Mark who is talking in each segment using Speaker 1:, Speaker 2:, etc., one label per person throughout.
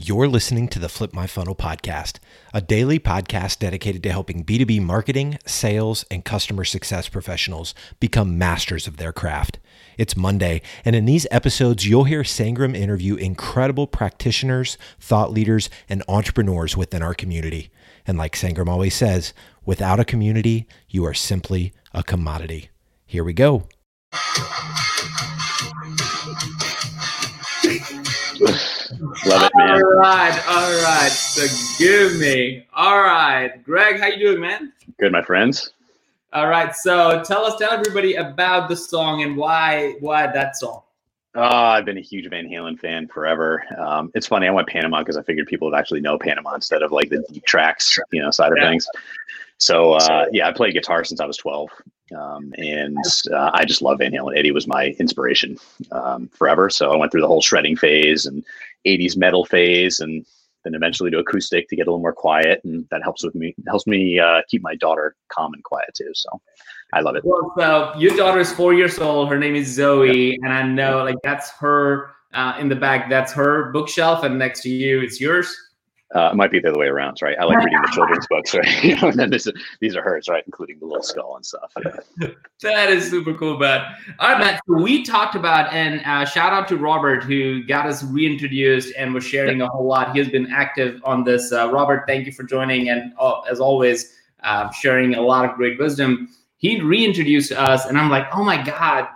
Speaker 1: You're listening to the Flip My Funnel podcast, a daily podcast dedicated to helping B2B marketing, sales, and customer success professionals become masters of their craft. It's Monday, and in these episodes, you'll hear Sangram interview incredible practitioners, thought leaders, and entrepreneurs within our community. And like Sangram always says, without a community, you are simply a commodity. Here we go.
Speaker 2: Love it, man.
Speaker 3: All right, all right. So give me. All right, Greg, how you doing, man?
Speaker 2: Good, my friends.
Speaker 3: All right. So tell us, tell everybody about the song and why, why that song.
Speaker 2: Oh, I've been a huge Van Halen fan forever. Um, it's funny. I went Panama because I figured people would actually know Panama instead of like the deep tracks, you know, side of
Speaker 3: Yeah.
Speaker 2: things. So uh, yeah, I played guitar since I was 12, um, and uh, I just love Van Halen. Eddie was my inspiration um, forever. So I went through the whole shredding phase and 80s metal phase, and then eventually to acoustic to get a little more quiet, and that helps with me helps me uh, keep my daughter calm and quiet too. So I love it.
Speaker 3: Well, so your daughter is four years old. Her name is Zoe, and I know like that's her uh, in the back. That's her bookshelf, and next to you, it's yours.
Speaker 2: Uh, it might be the other way around, right? I like reading the children's books, right? you know, and then this, these are hers, right? Including the little skull and stuff. Yeah.
Speaker 3: That is super cool, man. All right, Matt. So we talked about, and uh, shout out to Robert who got us reintroduced and was sharing a whole lot. He has been active on this. Uh, Robert, thank you for joining, and uh, as always, uh, sharing a lot of great wisdom. He reintroduced us, and I'm like, oh my god,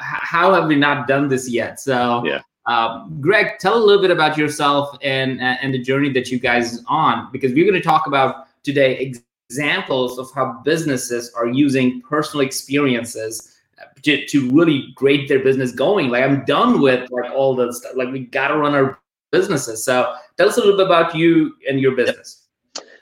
Speaker 3: how have we not done this yet? So,
Speaker 2: Yeah.
Speaker 3: Um, Greg, tell a little bit about yourself and uh, and the journey that you guys on, because we're going to talk about today ex- examples of how businesses are using personal experiences to, to really great their business going. Like I'm done with like all the stuff. Like we got to run our businesses. So tell us a little bit about you and your business.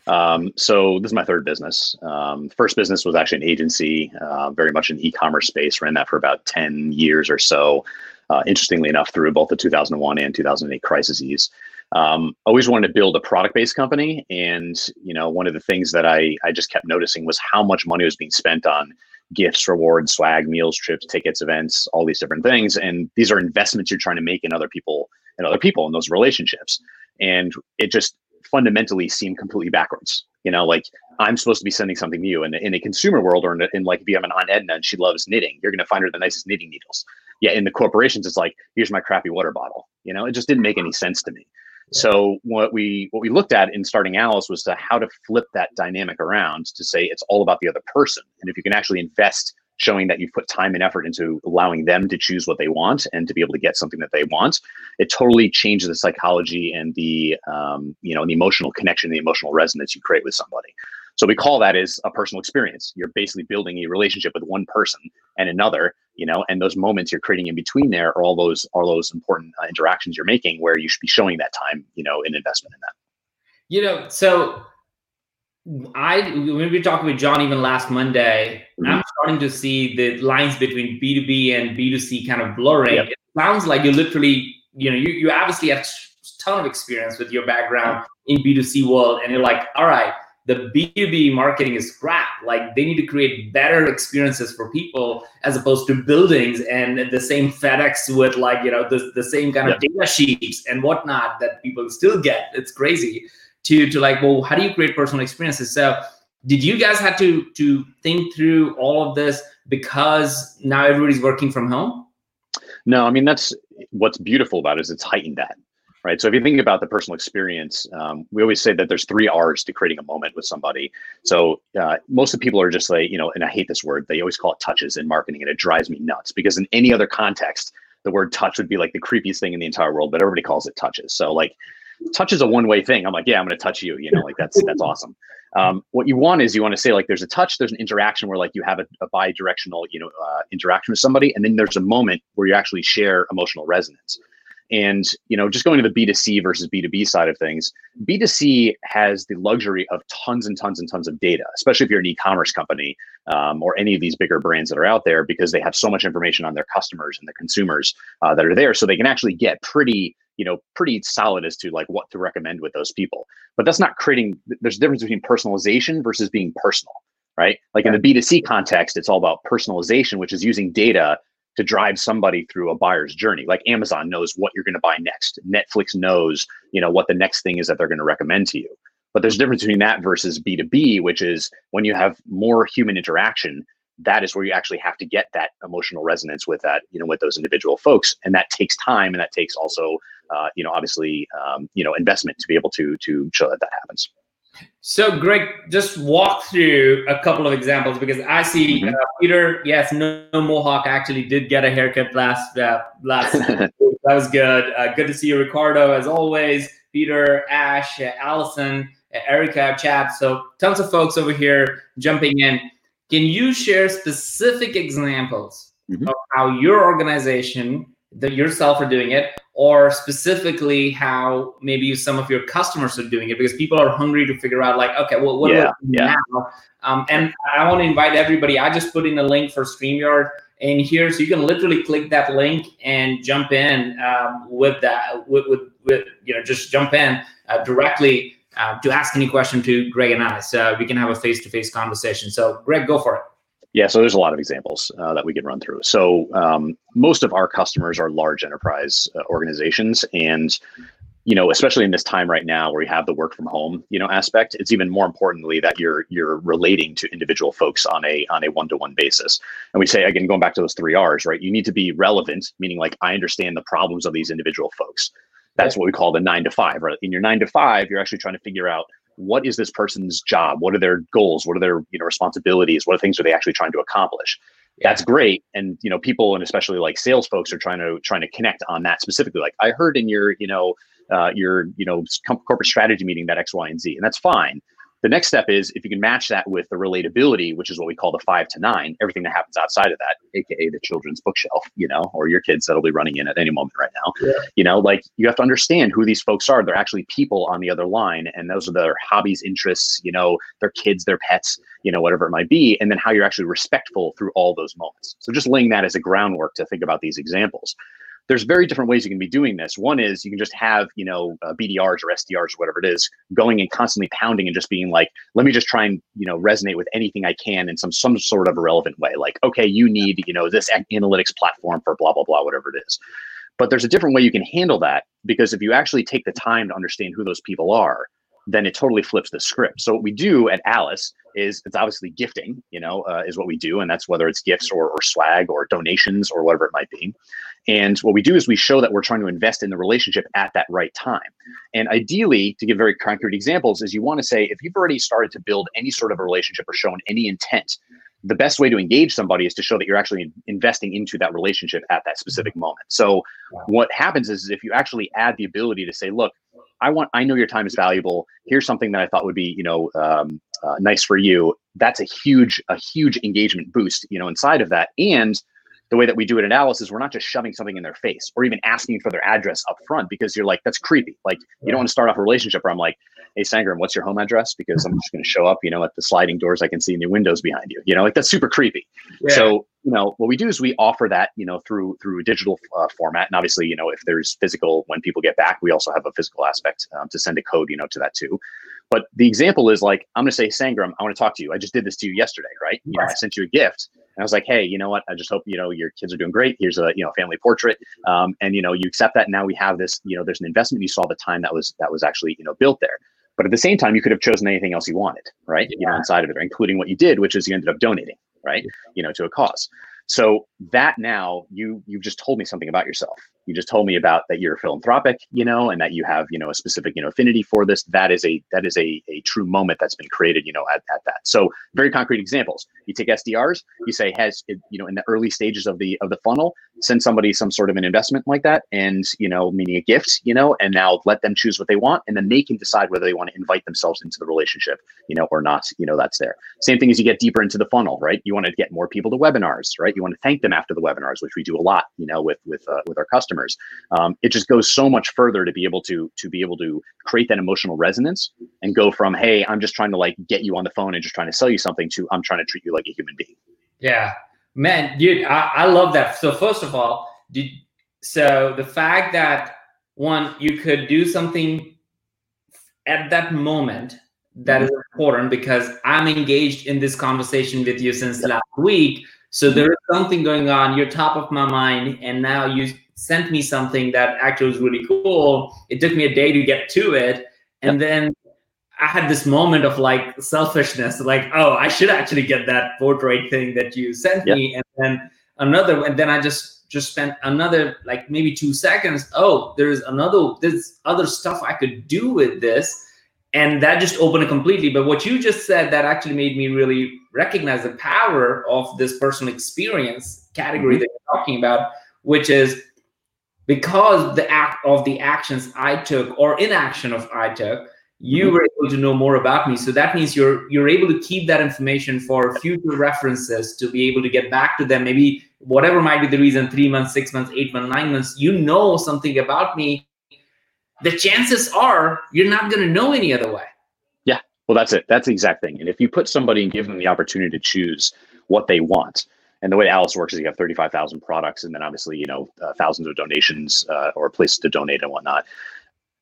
Speaker 2: Um, so this is my third business. Um, first business was actually an agency, uh, very much in e-commerce space. Ran that for about ten years or so. Uh, interestingly enough, through both the 2001 and 2008 crises. Um, always wanted to build a product-based company, and you know, one of the things that I I just kept noticing was how much money was being spent on gifts, rewards, swag, meals, trips, tickets, events, all these different things. And these are investments you're trying to make in other people and other people in those relationships. And it just fundamentally seem completely backwards. You know, like I'm supposed to be sending something to you. And in a consumer world, or in, a, in like if you have an Aunt Edna and she loves knitting, you're going to find her the nicest knitting needles. Yeah, in the corporations, it's like here's my crappy water bottle. You know, it just didn't make any sense to me. So what we what we looked at in starting Alyce was to how to flip that dynamic around to say it's all about the other person, and if you can actually invest, showing that you've put time and effort into allowing them to choose what they want and to be able to get something that they want, it totally changes the psychology and the um, you know the emotional connection, the emotional resonance you create with somebody. So we call that is a personal experience. You're basically building a relationship with one person and another, you know, and those moments you're creating in between there are all those are those important uh, interactions you're making where you should be showing that time, you know, in investment in that.
Speaker 3: You know, so I when we talking with John even last Monday,
Speaker 2: Mhm.
Speaker 3: I'm starting to see the lines between B2B and B2C kind of blurring.
Speaker 2: Yep.
Speaker 3: It sounds like you literally, you know, you, you obviously have a ton of experience with your background in B2C world, and you're like, all right, the B2B marketing is crap. Like they need to create better experiences for people as opposed to buildings and the same FedEx with like, you know, the, the same kind of data sheets and whatnot that people still get. It's crazy to to like well how do you create personal experiences so did you guys have to to think through all of this because now everybody's working from home
Speaker 2: No, I mean that's what's beautiful about it is it's heightened that, right? So if you think about the personal experience, um, we always say that there's three R's to creating a moment with somebody. So uh, most of the people are just like, you know, and I hate this word. They always call it touches in marketing, and it drives me nuts because in any other context, the word touch would be like the creepiest thing in the entire world, but everybody calls it touches. So like, touch is a one-way thing. I'm like, yeah, I'm going to touch you. You know, like that's that's awesome. Um, what you want is you want to say like there's a touch, there's an interaction where like you have a, a bi-directional, you know, uh, interaction with somebody, and then there's a moment where you actually share emotional resonance. And you know, just going to the B2C versus B2B side of things, B2C has the luxury of tons and tons and tons of data, especially if you're an e-commerce company um, or any of these bigger brands that are out there, because they have so much information on their customers and the consumers uh, that are there, so they can actually get pretty you know pretty solid as to like what to recommend with those people. But that's not creating there's a difference between personalization versus being personal right? Like in the b2c context it's all about personalization which is using data to drive somebody through a buyer's journey. Like Amazon knows what you're going to buy next. Netflix knows, you know, what the next thing is that they're going to recommend to you. But there's a difference between that versus B2B, which is when you have more human interaction, that is where you actually have to get that emotional resonance with that, you know, with those individual folks. And that takes time and that takes also, uh, you know, obviously, um, you know, investment to be able to, to show that that happens.
Speaker 3: So, Greg, just walk through a couple of examples because I see mm-hmm. uh, Peter. Yes, no, no, Mohawk actually did get a haircut last uh, last. that was good. Uh, good to see you, Ricardo, as always. Peter, Ash, uh, Allison, uh, Erica, chat. So, tons of folks over here jumping in. Can you share specific examples mm-hmm. of how your organization, that yourself, are doing it, or specifically how maybe some of your customers are doing it because people are hungry to figure out like okay well what yeah, do yeah. now? Um, and i want to invite everybody i just put in a link for streamyard in here so you can literally click that link and jump in um, with that with, with, with, you know just jump in uh, directly uh, to ask any question to greg and i so we can have a face-to-face conversation. So greg go for it
Speaker 2: yeah, so there's a lot of examples uh, that we can run through. So um, most of our customers are large enterprise uh, organizations, and you know, especially in this time right now where we have the work from home, you know, aspect, it's even more importantly that you're you're relating to individual folks on a on a one to one basis. And we say again, going back to those three R's, right? You need to be relevant, meaning like I understand the problems of these individual folks. That's what we call the nine to five. Right? In your nine to five, you're actually trying to figure out what is this person's job? What are their goals? What are their you know responsibilities? What are things are they actually trying to accomplish? Yeah. that's great. And you know people and especially like sales folks are trying to trying to connect on that specifically. Like i heard in your you know uh, your you know corporate strategy meeting that x y and z and that's fine the next step is if you can match that with the relatability, which is what we call the five to nine, everything that happens outside of that, aka the children's bookshelf, you know, or your kids that'll be running in at any moment right now. Yeah. You know, like you have to understand who these folks are. They're actually people on the other line, and those are their hobbies, interests, you know, their kids, their pets, you know, whatever it might be, and then how you're actually respectful through all those moments. So just laying that as a groundwork to think about these examples there's very different ways you can be doing this. One is you can just have, you know, uh, BDRs or SDRs or whatever it is going and constantly pounding and just being like, let me just try and, you know, resonate with anything I can in some, some sort of a relevant way. Like, okay, you need, you know, this analytics platform for blah, blah, blah, whatever it is. But there's a different way you can handle that because if you actually take the time to understand who those people are, then it totally flips the script. So what we do at Alyce is it's obviously gifting, you know, uh, is what we do, and that's whether it's gifts or, or swag or donations or whatever it might be. And what we do is we show that we're trying to invest in the relationship at that right time. And ideally, to give very concrete examples, is you want to say if you've already started to build any sort of a relationship or shown any intent, the best way to engage somebody is to show that you're actually investing into that relationship at that specific moment. So what happens is if you actually add the ability to say, look, I want, I know your time is valuable. Here's something that I thought would be, you know, um, uh, nice for you. That's a huge, a huge engagement boost, you know, inside of that. And the way that we do it at Alyce is we're not just shoving something in their face or even asking for their address up front because you're like, that's creepy. Like you don't want to start off a relationship where I'm like, hey Sangram, what's your home address? Because I'm just going to show up, you know, at the sliding doors I can see in the windows behind you. You know, like that's super creepy. Yeah. So you know what we do is we offer that you know through through a digital uh, format and obviously you know if there's physical when people get back we also have a physical aspect um, to send a code you know to that too but the example is like i'm going to say sangram i want to talk to you i just did this to you yesterday right you know, i sent you a gift and i was like hey you know what i just hope you know your kids are doing great here's a you know family portrait um, and you know you accept that now we have this you know there's an investment you saw the time that was that was actually you know built there but at the same time, you could have chosen anything else you wanted, right? Yeah. You know, inside of it, including what you did, which is you ended up donating, right? You know, to a cause. So that now you you've just told me something about yourself. You just told me about that you're philanthropic, you know, and that you have you know a specific you know affinity for this. That is a that is a a true moment that's been created, you know, at, at that. So very concrete examples. You take SDRs. You say has you know in the early stages of the of the funnel, send somebody some sort of an investment like that, and you know meaning a gift, you know, and now let them choose what they want, and then they can decide whether they want to invite themselves into the relationship, you know, or not. You know, that's there. Same thing as you get deeper into the funnel, right? You want to get more people to webinars, right? You want to thank them after the webinars, which we do a lot, you know, with with uh, with our customers. Um, it just goes so much further to be able to to be able to create that emotional resonance and go from hey, I'm just trying to like get you on the phone and just trying to sell you something to I'm trying to treat you like a human being.
Speaker 3: Yeah, man, dude, I, I love that. So first of all, did so the fact that one you could do something at that moment that is important because I'm engaged in this conversation with you since last week So there is something going on. You're top of my mind, and now you sent me something that actually was really cool. It took me a day to get to it, and yep. then I had this moment of like selfishness, like, oh, I should actually get that portrait thing that you sent yep. me, and then another, and then I just just spent another like maybe two seconds. Oh, there's another, there's other stuff I could do with this and that just opened it completely but what you just said that actually made me really recognize the power of this personal experience category mm-hmm. that you're talking about which is because the act of the actions i took or inaction of i took you mm-hmm. were able to know more about me so that means you're you're able to keep that information for future references to be able to get back to them maybe whatever might be the reason three months six months eight months nine months you know something about me the chances are you're not going to know any other way.
Speaker 2: Yeah. Well, that's it. That's the exact thing. And if you put somebody and give them the opportunity to choose what they want, and the way Alyce works is you have 35,000 products and then obviously, you know, uh, thousands of donations uh, or places to donate and whatnot.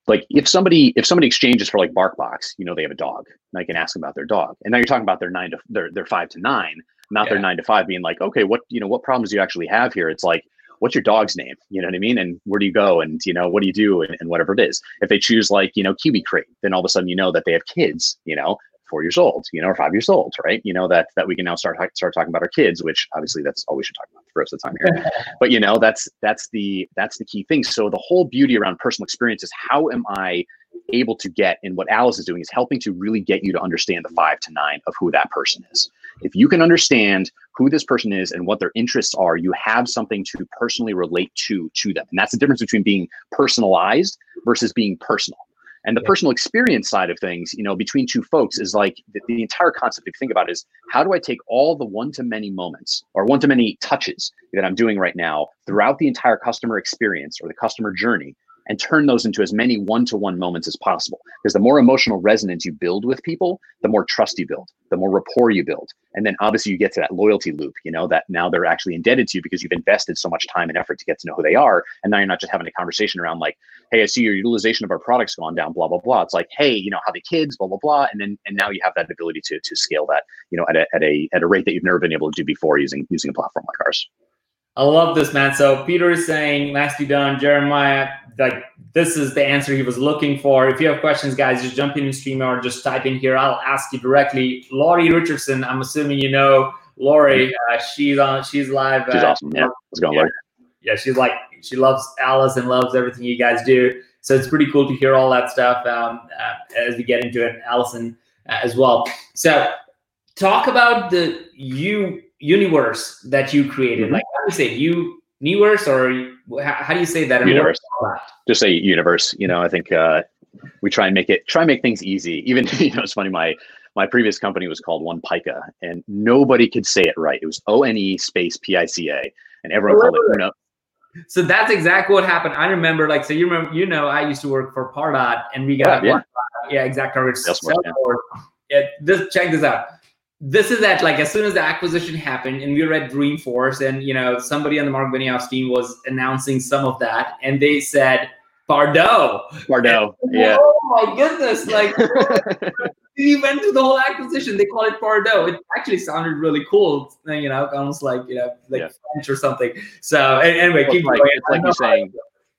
Speaker 2: Like if somebody if somebody exchanges for like BarkBox, you know they have a dog, and I can ask them about their dog. And now you're talking about their nine to their their five to nine, not yeah. their nine to five, being like, okay, what you know, what problems do you actually have here? It's like, what's your dog's name? You know what I mean? And where do you go? And, you know, what do you do? And, and whatever it is. If they choose like, you know, Kiwi Crate, then all of a sudden you know that they have kids, you know, four years old, you know, or five years old, right? You know, that that we can now start start talking about our kids, which obviously that's all we should talk about for the rest of the time here. but you know, that's that's the that's the key thing. So the whole beauty around personal experience is how am I able to get and what Alyce is doing is helping to really get you to understand the five to nine of who that person is. If you can understand who this person is and what their interests are, you have something to personally relate to to them. And that's the difference between being personalized versus being personal. And the yeah. personal experience side of things, you know, between two folks is like the, the entire concept, if you think about it, is how do I take all the one to many moments or one to many touches that I'm doing right now throughout the entire customer experience or the customer journey and turn those into as many one-to-one moments as possible. Because the more emotional resonance you build with people the more trust you build the more rapport you build. And then obviously you get to that loyalty loop you know that now they're actually indebted to you because you've invested so much time and effort to get to know who they are. And now you're not just having a conversation around like hey i see your utilization of our products gone down blah blah blah. It's like hey you know how the kids blah blah blah. And then and now you have that ability to to scale that you know at a, at a at a rate that you've never been able to do before using using a platform like ours
Speaker 3: I love this, man. So Peter is saying, done, Jeremiah. Like this is the answer he was looking for. If you have questions, guys, just jump in in stream or just type in here. I'll ask you directly. Laurie Richardson, I'm assuming you know Laurie. Uh, she's on. She's live.
Speaker 2: She's uh, awesome. Yeah, let's go,
Speaker 3: yeah.
Speaker 2: Laurie.
Speaker 3: Yeah, she's like she loves Alyce and loves everything you guys do. So it's pretty cool to hear all that stuff um, uh, as we get into it, Allison uh, as well. So talk about the you universe that you created. Mm-hmm. Like how do you say you universe or how, do you say that?
Speaker 2: Universe. Just say universe. You know, I think uh, we try and make it try and make things easy. Even you know, it's funny. My my previous company was called One Pica, and nobody could say it right. It was O N E space P I C A, and everyone called it Uno.
Speaker 3: So that's exactly what happened. I remember, like, so you remember, you know, I used to work for Pardot, and we got yeah, yeah. yeah exact. Yeah. Yeah, this check this out this is that like as soon as the acquisition happened and we were at Dreamforce and you know somebody on the Mark Benioff team was announcing some of that and they said Pardo.
Speaker 2: Pardo. Yeah.
Speaker 3: Oh my goodness. Like he went through the whole acquisition. They call it Pardo. It actually sounded really cool. You know, almost like, you know, like yeah. French or something. So anyway, well, keep
Speaker 2: like,
Speaker 3: going.
Speaker 2: It's like you're saying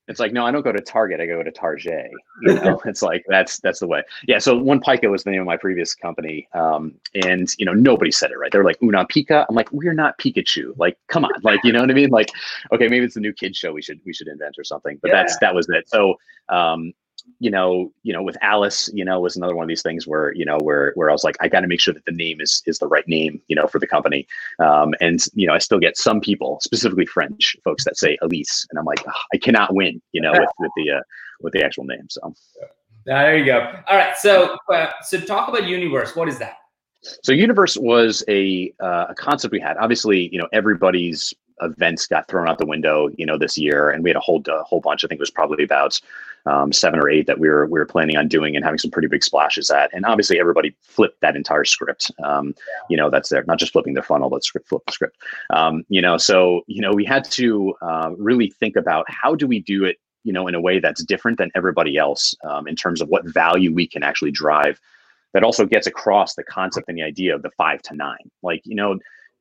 Speaker 2: it's like, no, I don't go to Target. I go to Target. You know, it's like that's that's the way. Yeah. So one Pica was the name of my previous company, um, and you know nobody said it right. They're like Una Pika. I'm like, we're not Pikachu. Like, come on. Like, you know what I mean? Like, okay, maybe it's a new kid show we should we should invent or something. But yeah. that's that was it. So um, you know, you know, with Alyce, you know, was another one of these things where, you know, where where I was like, I got to make sure that the name is is the right name, you know, for the company. Um, and you know, I still get some people, specifically French folks, that say Elise, and I'm like, oh, I cannot win, you know, with, with the uh, with the actual name. So
Speaker 3: there you go. All right, so uh, so talk about Universe. What is that?
Speaker 2: So Universe was a uh, a concept we had. Obviously, you know, everybody's events got thrown out the window, you know, this year, and we had a whole a whole bunch. I think it was probably about um, seven or eight that we were we were planning on doing and having some pretty big splashes at. And obviously, everybody flipped that entire script. Um, you know, that's there, not just flipping their funnel, but script flip the script. Um, you know, so you know, we had to uh, really think about how do we do it, you know, in a way that's different than everybody else um, in terms of what value we can actually drive. That also gets across the concept and the idea of the five to nine. Like, you know,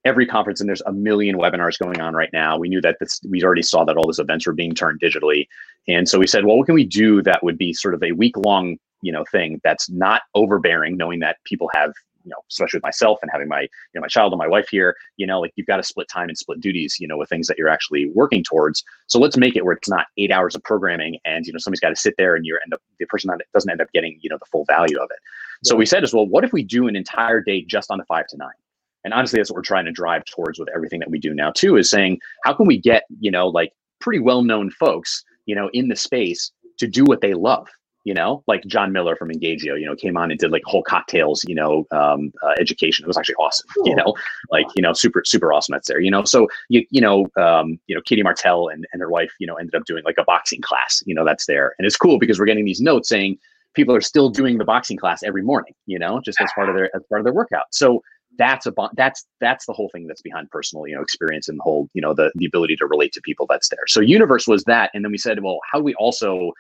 Speaker 2: every conference and there's a million webinars going on right now. We knew that this, we already saw that all those events were being turned digitally. And so we said, well, what can we do that would be sort of a week long, you know, thing that's not overbearing, knowing that people have, you know, especially with myself and having my, you know, my child and my wife here, you know, like you've got to split time and split duties, you know, with things that you're actually working towards. So let's make it where it's not eight hours of programming and, you know, somebody's got to sit there and you're end up, the person that doesn't end up getting, you know, the full value of it. So we said as well, what if we do an entire day just on the five to nine? And honestly, that's what we're trying to drive towards with everything that we do now too, is saying, how can we get, you know, like pretty well-known folks, you know, in the space to do what they love? You know, like Jon Miller from Engagio, you know, came on and did like whole cocktails, you know, um, uh, education. It was actually awesome. Cool. You know, like you know, super super awesome. That's there. You know, so you you know, um, you know, Katie Martell and and her wife, you know, ended up doing like a boxing class. You know, that's there, and it's cool because we're getting these notes saying people are still doing the boxing class every morning. You know, just as part of their as part of their workout. So that's a that's that's the whole thing that's behind personal you know experience and the whole you know the the ability to relate to people that's there. So universe was that and then we said well how do we also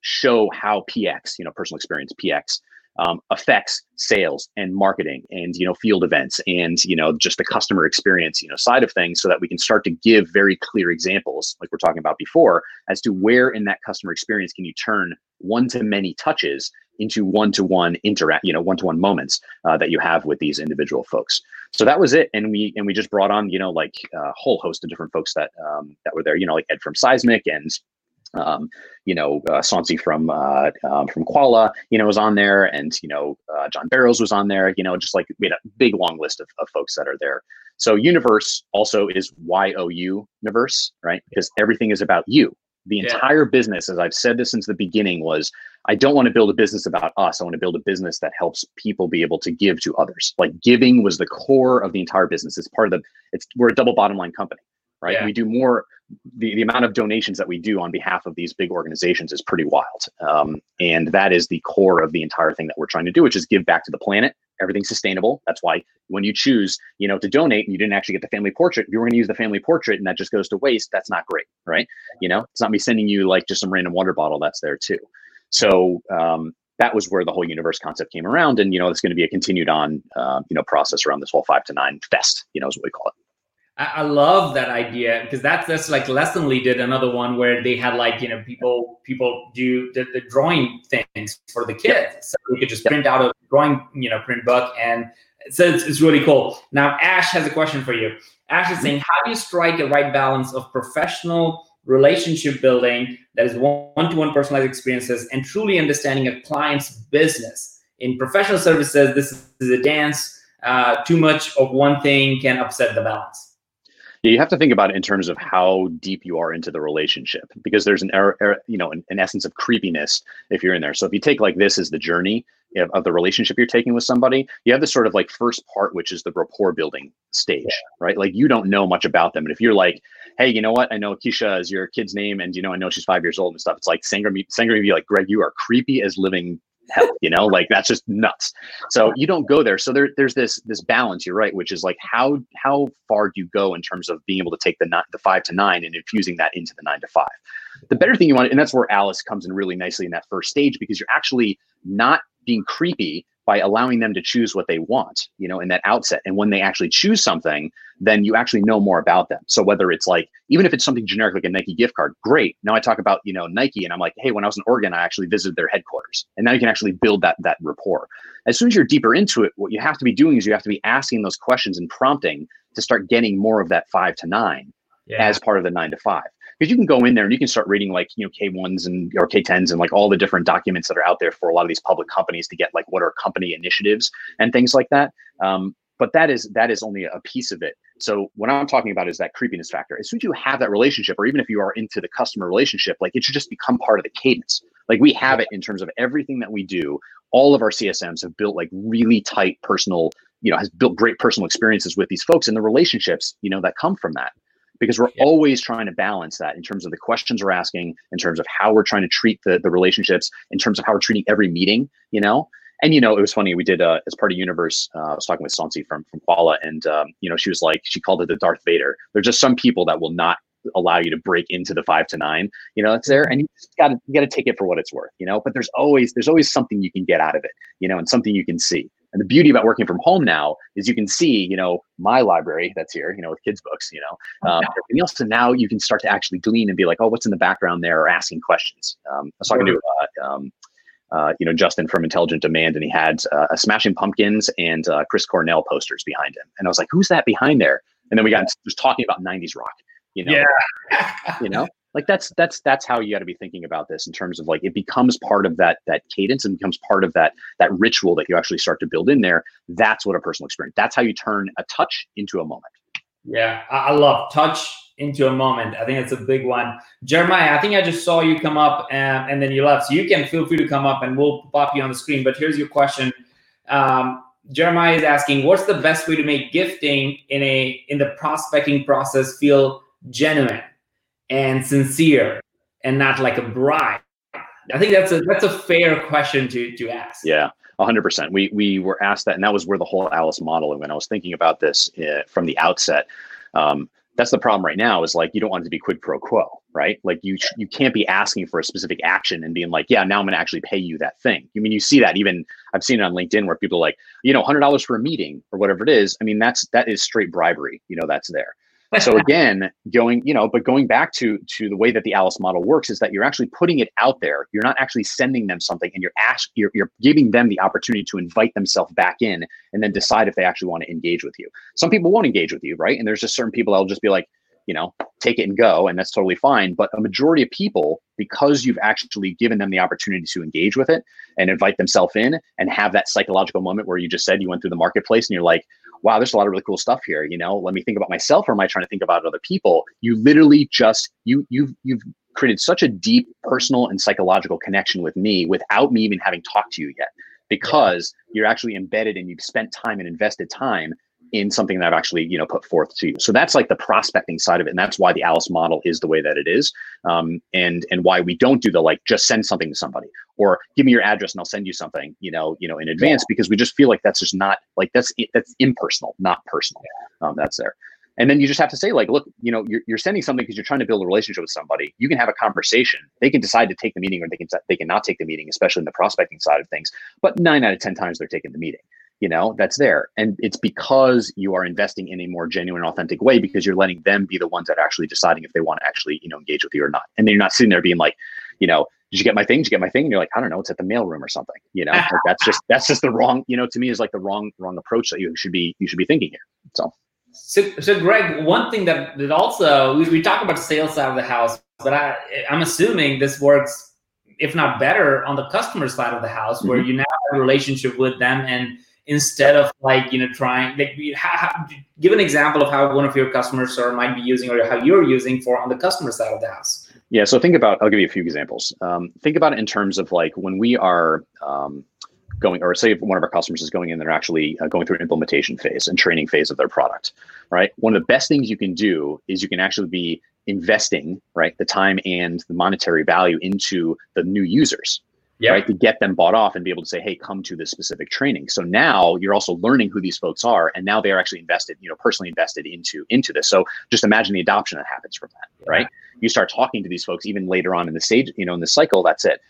Speaker 2: show how px you know personal experience px um, affects sales and marketing and you know field events and you know just the customer experience you know side of things so that we can start to give very clear examples like we're talking about before as to where in that customer experience can you turn one to many touches into one-to-one interact you know one-to-one moments uh, that you have with these individual folks. So that was it. And we and we just brought on you know like a whole host of different folks that um, that were there you know like ed from seismic and um, you know, uh, Sansi from uh, um, from Quala, you know, was on there, and you know, uh, John Barrows was on there. You know, just like we had a big long list of, of folks that are there. So Universe also is Y O U Universe, right? Because everything is about you. The entire yeah. business, as I've said this since the beginning, was I don't want to build a business about us. I want to build a business that helps people be able to give to others. Like giving was the core of the entire business. It's part of the. It's we're a double bottom line company, right? Yeah. We do more. The, the amount of donations that we do on behalf of these big organizations is pretty wild, um, and that is the core of the entire thing that we're trying to do, which is give back to the planet everything's sustainable. That's why when you choose, you know, to donate and you didn't actually get the family portrait, if you were going to use the family portrait and that just goes to waste, that's not great, right? You know, it's not me sending you like just some random water bottle that's there too. So um, that was where the whole universe concept came around, and you know, it's going to be a continued on, uh, you know, process around this whole five to nine fest, you know, is what we call it.
Speaker 3: I love that idea because that's that's like Lessonly did another one where they had like you know people people do the, the drawing things for the kids, so you could just print out a drawing you know print book and so it's, it's really cool. Now Ash has a question for you. Ash is saying, how do you strike a right balance of professional relationship building that is one-to-one personalized experiences and truly understanding a client's business in professional services? This is a dance. Uh, too much of one thing can upset the balance.
Speaker 2: You have to think about it in terms of how deep you are into the relationship because there's an er, er, you know an, an, essence of creepiness if you're in there. So if you take like this as the journey of, of, the relationship you're taking with somebody, you have this sort of like first part which is the rapport building stage, yeah. right? Like you don't know much about them, and if you're like, hey, you know what? I know Keisha is your kid's name, and you know I know she's five years old and stuff. It's like Sangram, Sangram be like, Greg, you are creepy as living hell you know like that's just nuts. So you don't go there. So there, there's this this balance you're right which is like how how far do you go in terms of being able to take the nine, the five to nine and infusing that into the nine to five? The better thing you want and that's where alyce comes in really nicely in that first stage because you're actually not being creepy by allowing them to choose what they want, you know, in that outset. And when they actually choose something, then you actually know more about them. So whether it's like, even if it's something generic like a Nike gift card, great. Now I talk about, you know, Nike and I'm like, hey, when I was in Oregon, I actually visited their headquarters. And now you can actually build that that rapport. As soon as you're deeper into it, what you have to be doing is you have to be asking those questions and prompting to start getting more of that five to nine yeah. as part of the nine to five because you can go in there and you can start reading like you know K1s and or K10s and like all the different documents that are out there for a lot of these public companies to get like what are company initiatives and things like that. Um, but that is that is only a piece of it. So what I'm talking about is that creepiness factor. As soon as you have that relationship, or even if you are into the customer relationship, like it should just become part of the cadence. Like we have it in terms of everything that we do. All of our CSMs have built like really tight personal, you know, has built great personal experiences with these folks and the relationships, you know, that come from that because we're yeah. always trying to balance that in terms of the questions we're asking, in terms of how we're trying to treat the, the relationships, in terms of how we're treating every meeting, you know? And, you know, it was funny. We did, uh, as part of Universe, uh, I was talking with Sansi from, from Quala, and, um, you know, she was like, she called it the Darth Vader. There's just some people that will not allow you to break into the five to nine you know it's there and you just gotta you gotta take it for what it's worth you know but there's always there's always something you can get out of it you know and something you can see And the beauty about working from home now is you can see, you know, my library that's here, you know, with kids' books, you know, um, everything else. Now you can start to actually glean and be like, oh, what's in the background there, or asking questions. Um, I was talking to, uh, um, uh, you know, Justin from Intelligent Demand, and he had uh, a Smashing Pumpkins and uh, Chris Cornell posters behind him, and I was like, who's that behind there? And then we got just talking about '90s rock, you know,
Speaker 3: yeah.
Speaker 2: you know, like that's that's that's how you got to be thinking about this in terms of like it becomes part of that that cadence and becomes part of that that ritual that you actually start to build in there. That's what a personal experience that's how you turn a touch into a moment.
Speaker 3: Yeah i love touch into a moment. I think it's a big one. Jeremiah i think i just saw you come up and, and then you left so you can feel free to come up and we'll pop you on the screen but here's your question. Um, jeremiah is asking what's the best way to make gifting in a in the prospecting process feel genuine and sincere and not like a bribe? I think that's a that's a fair question to to ask.
Speaker 2: Yeah. 100%. We we were asked that, and that was where the whole Alyce model. And when I was thinking about this uh, from the outset, um, that's the problem right now. Is like you don't want it to be quid pro quo, right? Like you you can't be asking for a specific action and being like, yeah, now I'm going to actually pay you that thing. I mean, you see that even I've seen it on LinkedIn where people are like, you know, hundred dollars for a meeting or whatever it is. I mean, that's that is straight bribery. You know, that's there so again going you know but going back to to the way that the alyce model works is that you're actually putting it out there. You're not actually sending them something and you're ask you're, you're giving them the opportunity to invite themselves back in and then decide if they actually want to engage with you. Some people won't engage with you right? And there's just certain people that'll just be like you know take it and go and that's totally fine. But a majority of people because you've actually given them the opportunity to engage with it and invite themselves in and have that psychological moment where you just said you went through the marketplace and you're like wow, there's a lot of really cool stuff here. You know, let me think about myself, or am I trying to think about other people? You literally just you you've you've created such a deep personal and psychological connection with me without me even having talked to you yet, because you're actually embedded and you've spent time and invested time in something that I've actually, you know, put forth to you. So that's like the prospecting side of it, and that's why the Alyce model is the way that it is, um, and and why we don't do the like just send something to somebody or give me your address and I'll send you something, you know, you know, in advance because we just feel like that's just not like that's that's impersonal, not personal. Um, that's there. And then you just have to say, like, look, you know, you're, you're sending something because you're trying to build a relationship with somebody. You can have a conversation. They can decide to take the meeting or they can they can not take the meeting, especially in the prospecting side of things. But nine out of ten times they're taking the meeting you know that's there. And it's because you are investing in a more genuine authentic way because you're letting them be the ones that are actually deciding if they want to actually you know engage with you or not. And then you're not sitting there being like you know did you get my thing? Did you get my thing? And you're like i don't know it's at the mailroom or something you know? Like that's just that's just the wrong you know to me is like the wrong wrong approach that you should be you should be thinking here so.
Speaker 3: So, so Greg, one thing that, that also we, we talk about the sales side of the house, but I I'm assuming this works, if not better, on the customer side of the house, mm-hmm. where you now have a relationship with them and instead of like you know trying like how, give an example of how one of your customers or might be using or how you're using for on the customer side of the house.
Speaker 2: Yeah so think about i'll give you a few examples. Um, think about it in terms of like when we are um, going or say one of our customers is going in they're actually uh, going through an implementation phase and training phase of their product right? One of the best things you can do is you can actually be investing right the time and the monetary value into the new users yep. right? To get them bought off and be able to say, hey, come to this specific training. So now you're also learning who these folks are, and now they are actually invested, you know, personally invested into into this. So just imagine the adoption that happens from that, right? You start talking to these folks even later on in the stage, you know, in the cycle. That's it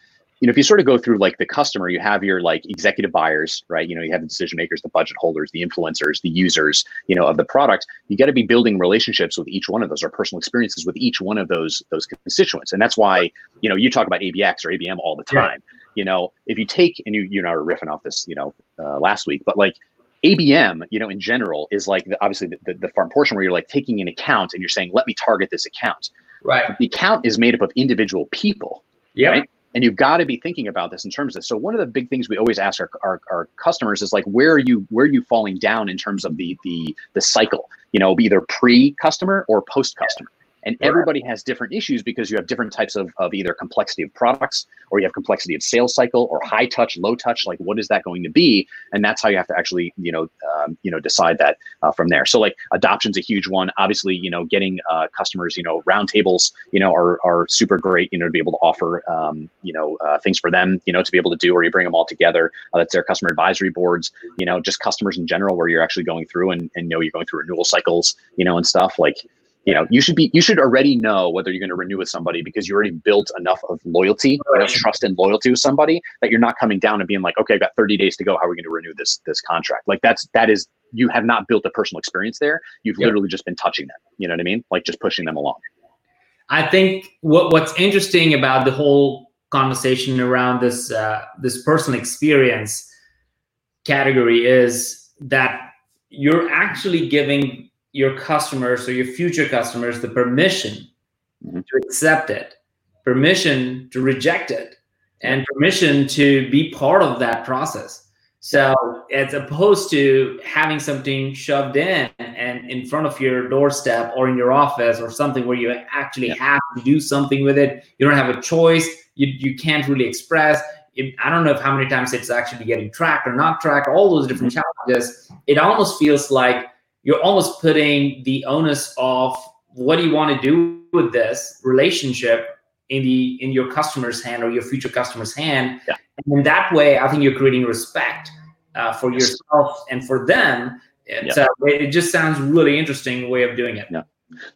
Speaker 2: you know, if you sort of go through like the customer, you have your like executive buyers, right? You know, you have the decision makers, the budget holders, the influencers, the users, you know, of the product. You got to be building relationships with each one of those or personal experiences with each one of those those constituents. And that's why, you know, you talk about ABX or ABM all the time. Yeah you know, if you take and you you know are riffing off this, you know, uh, last week, but like ABM, you know, in general is like the, obviously the, the, the farm portion where you're like taking an account and you're saying, let me target this account.
Speaker 3: Right.
Speaker 2: The account is made up of individual people.
Speaker 3: Yeah. Right?
Speaker 2: And you've got to be thinking about this in terms of this. So one of the big things we always ask our, our, our, customers is like, where are you, where are you falling down in terms of the, the, the cycle, you know, either pre customer or post customer. And everybody has different issues because you have different types of, of either complexity of products or you have complexity of sales cycle or high touch, low touch. Like, what is that going to be? And that's how you have to actually, you know, um, you know, decide that uh, from there. So, like, adoption's a huge one. Obviously, you know, getting uh, customers, you know, roundtables, you know, are, are super great. You know, to be able to offer, um, you know, uh, things for them, you know, to be able to do, or you bring them all together. Uh, that's their customer advisory boards. You know, just customers in general, where you're actually going through and and know you're going through renewal cycles, you know, and stuff like you know you should be you should already know whether you're going to renew with somebody because you already built enough of loyalty right. trust and loyalty with somebody that you're not coming down and being like okay i've got 30 days to go. How are we going to renew this this contract? Like that's that is you have not built a personal experience there. You've literally just been touching them. You know what i mean? Like just pushing them along.
Speaker 3: I think what what's interesting about the whole conversation around this uh, this personal experience category is that you're actually giving your customers or your future customers the permission mm-hmm. to accept it, permission to reject it, and permission to be part of that process. So, as opposed to having something shoved in and in front of your doorstep or in your office or something where you actually yeah. have to do something with it, you don't have a choice. You, you can't really express. I don't know if how many times it's actually getting tracked or not tracked, all those different mm-hmm. challenges. It almost feels like you're almost putting the onus of what do you want to do with this relationship in the in your customer's hand or your future customer's hand. Yeah. and in that way i think you're creating respect uh, for yourself and for them. Yeah. so it just sounds really interesting way of doing it.
Speaker 2: Yeah.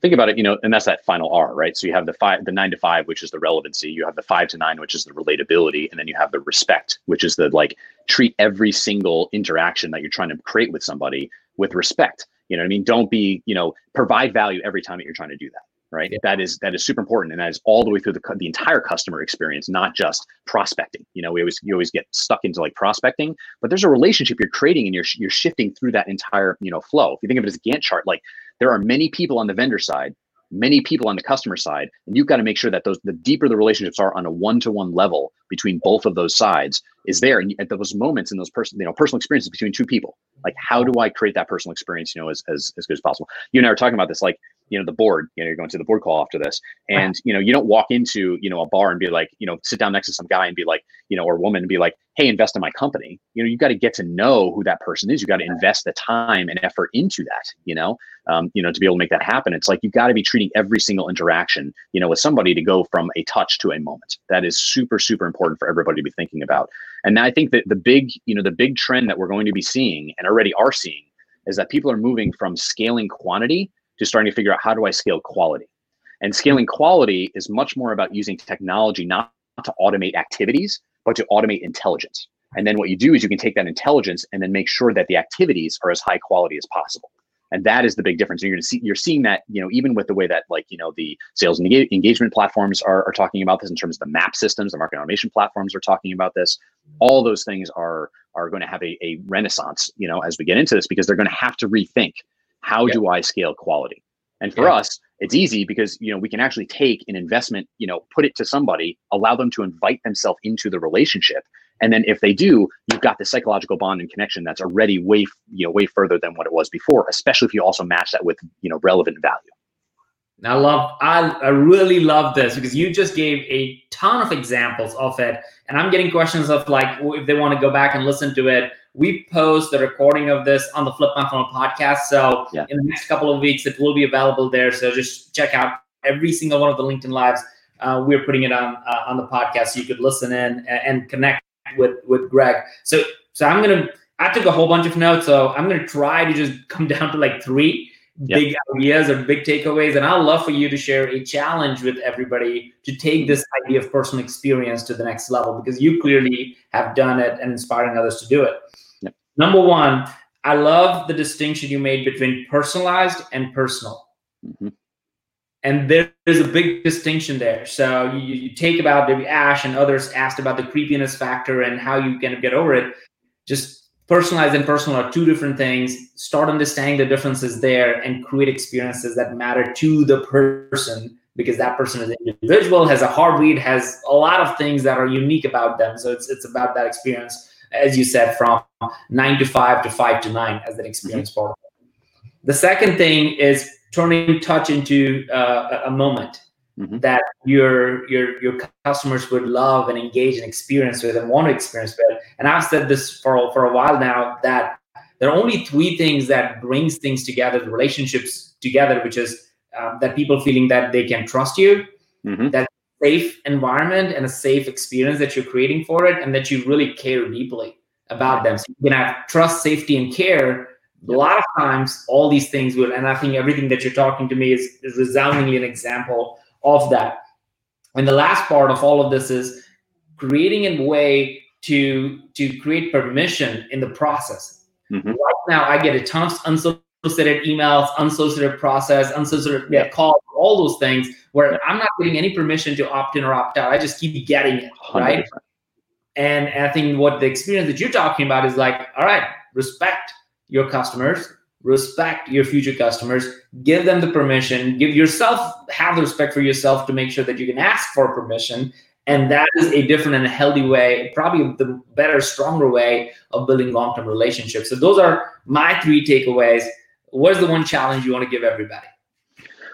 Speaker 2: Think about it you know and that's that final r right? So you have the five the nine to five which is the relevancy. You have the five to nine which is the relatability. And then you have the respect which is the like treat every single interaction that you're trying to create with somebody with respect you know what I mean? Don't be, you know, provide value every time that you're trying to do that. Right. Yeah. That is that is super important. And that is all the way through the, the entire customer experience, not just prospecting. You know, we always you always get stuck into like prospecting, but there's a relationship you're creating and you're you're shifting through that entire, you know, flow. If you think of it as a Gantt chart, like there are many people on the vendor side many people on the customer side and you've got to make sure that those the deeper the relationships are on a one-to-one level between both of those sides is there and at those moments in those person you know personal experiences between two people like how do i create that personal experience you know as, as, as good as possible you and i were talking about this like you know the board you know you're going to the board call after this and you know you don't walk into you know a bar and be like you know sit down next to some guy and be like you know or woman and be like hey invest in my company you know you got to get to know who that person is you got to invest the time and effort into that you know um, you know to be able to make that happen it's like you got to be treating every single interaction you know with somebody to go from a touch to a moment that is super super important for everybody to be thinking about and i think that the big you know the big trend that we're going to be seeing and already are seeing is that people are moving from scaling quantity to starting to figure out how do I scale quality. And scaling quality is much more about using technology not to automate activities, but to automate intelligence. And then what you do is you can take that intelligence and then make sure that the activities are as high quality as possible. And that is the big difference. And you're see, you're seeing that, you know, even with the way that like, you know, the sales and engagement platforms are, are talking about this in terms of the map systems, the market automation platforms are talking about this. All those things are are going to have a, a renaissance, you know, as we get into this because they're going to have to rethink how yeah. do I scale quality? And for yeah. us, it's easy because you know we can actually take an investment, you know, put it to somebody, allow them to invite themselves into the relationship, and then if they do, you've got the psychological bond and connection that's already way you know way further than what it was before. Especially if you also match that with you know relevant value.
Speaker 3: I love, I, I really love this because you just gave a ton of examples of it, and I'm getting questions of like if they want to go back and listen to it we post the recording of this on the Flip My Funnel podcast. So yeah. in the next couple of weeks, it will be available there. So just check out every single one of the LinkedIn lives. Uh, we're putting it on uh, on the podcast, so you could listen in and, and connect with with Greg. So so I'm gonna. I took a whole bunch of notes, so I'm gonna try to just come down to like three yep. big ideas or big takeaways. And I'd love for you to share a challenge with everybody to take this idea of personal experience to the next level because you clearly have done it and inspiring others to do it. Number one, I love the distinction you made between personalized and personal. Mm-hmm. And there is a big distinction there. So you, you take about maybe Ash and others asked about the creepiness factor and how you can get over it. Just personalized and personal are two different things. Start understanding the differences there and create experiences that matter to the person because that person is an individual, has a heartbeat, has a lot of things that are unique about them. So it's it's about that experience as you said, from nine to five to five to nine as an experience mm-hmm. The second thing is turning touch into uh, a moment mm-hmm. that your your your customers would love and engage and experience with and want to experience with. And I've said this for for a while now that there are only three things that brings things together, the relationships together, which is um, that people feeling that they can trust you, mm-hmm. that safe environment and a safe experience that you're creating for it and that you really care deeply about them. So you can have trust, safety, and care A lot of times, all these things will, and I think everything that you're talking to me is, is resoundingly an example of that. And the last part of all of this is creating a way to to create permission in the process. Mm-hmm. Right now, I get a ton of unsolicited emails, unsolicited process, unsolicited yeah. calls, all those things where I'm not getting any permission to opt in or opt out. I just keep getting it, right? 100%. And, and I think what the experience that you're talking about is like, all right, respect your customers, respect your future customers, give them the permission, give yourself, have the respect for yourself to make sure that you can ask for permission. And that is a different and a healthy way, probably the better, stronger way of building long term relationships. So, those are my three takeaways. What's the one challenge you want to give everybody?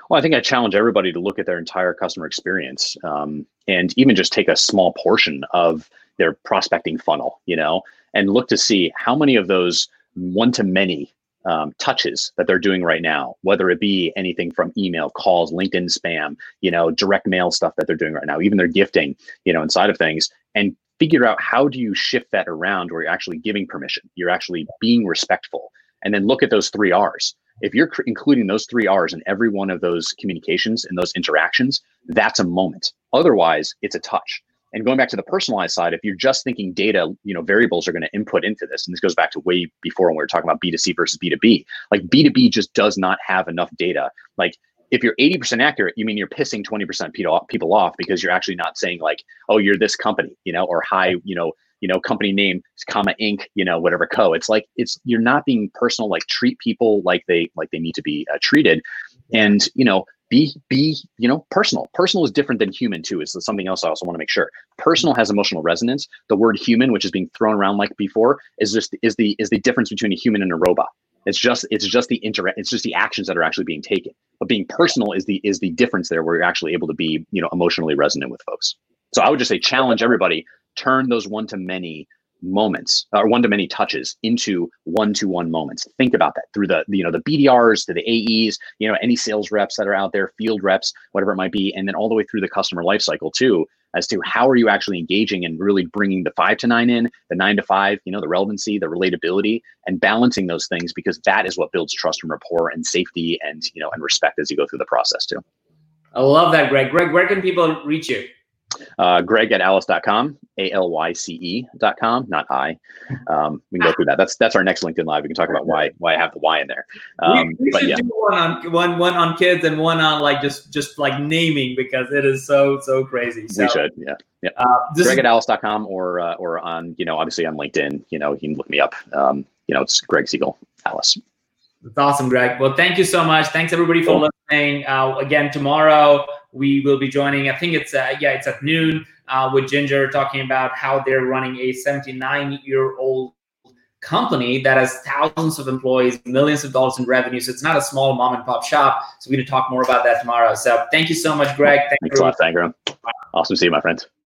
Speaker 2: Well, I think I challenge everybody to look at their entire customer experience um, and even just take a small portion of their prospecting funnel, you know, and look to see how many of those one to many um, touches that they're doing right now, whether it be anything from email, calls, LinkedIn spam, you know, direct mail stuff that they're doing right now, even their gifting, you know, inside of things, and figure out how do you shift that around where you're actually giving permission, you're actually being respectful, and then look at those three R's. If you're including those three R's in every one of those communications and those interactions, that's a moment. Otherwise, it's a touch. And going back to the personalized side, if you're just thinking data, you know, variables are going to input into this, and this goes back to way before when we were talking about B2C versus B2B. Like B2B just does not have enough data. Like if you're 80% accurate, you mean you're pissing 20% people off because you're actually not saying like, oh, you're this company, you know, or hi, you know, you know, company name, comma Inc. You know, whatever co. It's like it's you're not being personal. Like treat people like they like they need to be uh, treated, and you know, be be you know personal personal is different than human too is something else i also want to make sure personal has emotional resonance the word human which is being thrown around like before is just is the is the difference between a human and a robot it's just it's just the inter it's just the actions that are actually being taken but being personal is the is the difference there where you're actually able to be you know emotionally resonant with folks so i would just say challenge everybody turn those one to many moments or one to many touches into one to one moments. Think about that through the, you know the BDRs to the AEs, you know any sales reps that are out there, field reps, whatever it might be, and then all the way through the customer lifecycle too, as to how are you actually engaging and really bringing the five to nine in, the nine to five, you know the relevancy, the relatability, and balancing those things because that is what builds trust and rapport and safety and you know and respect as you go through the process too.
Speaker 3: I love that, Greg. Greg, where can people reach you?
Speaker 2: Uh, Greg at Alyce.com, A L Y C E.com, not I. Um, we can go through that. That's that's our next LinkedIn live. We can talk about why why I have the Y in there.
Speaker 3: Um, we, we should yeah. do one on one one on kids and one on like just just like naming because it is so so crazy. So,
Speaker 2: we should, yeah, yeah. Uh, Greg at Alyce.com or uh, or on you know obviously on LinkedIn. You know you can look me up. Um, you know it's Greg Segall Alyce.
Speaker 3: That's awesome, Greg. Well, thank you so much. Thanks everybody for cool. listening. Uh, again, tomorrow we will be joining. I think it's uh, yeah, it's at noon uh, with Ginger talking about how they're running a 79 year old company that has thousands of employees, millions of dollars in revenue. So it's not a small mom and pop shop. So we're going to talk more about that tomorrow. So thank you so much, Greg.
Speaker 2: Thank Thanks you. a lot, Sangram. Awesome to see you, my friends.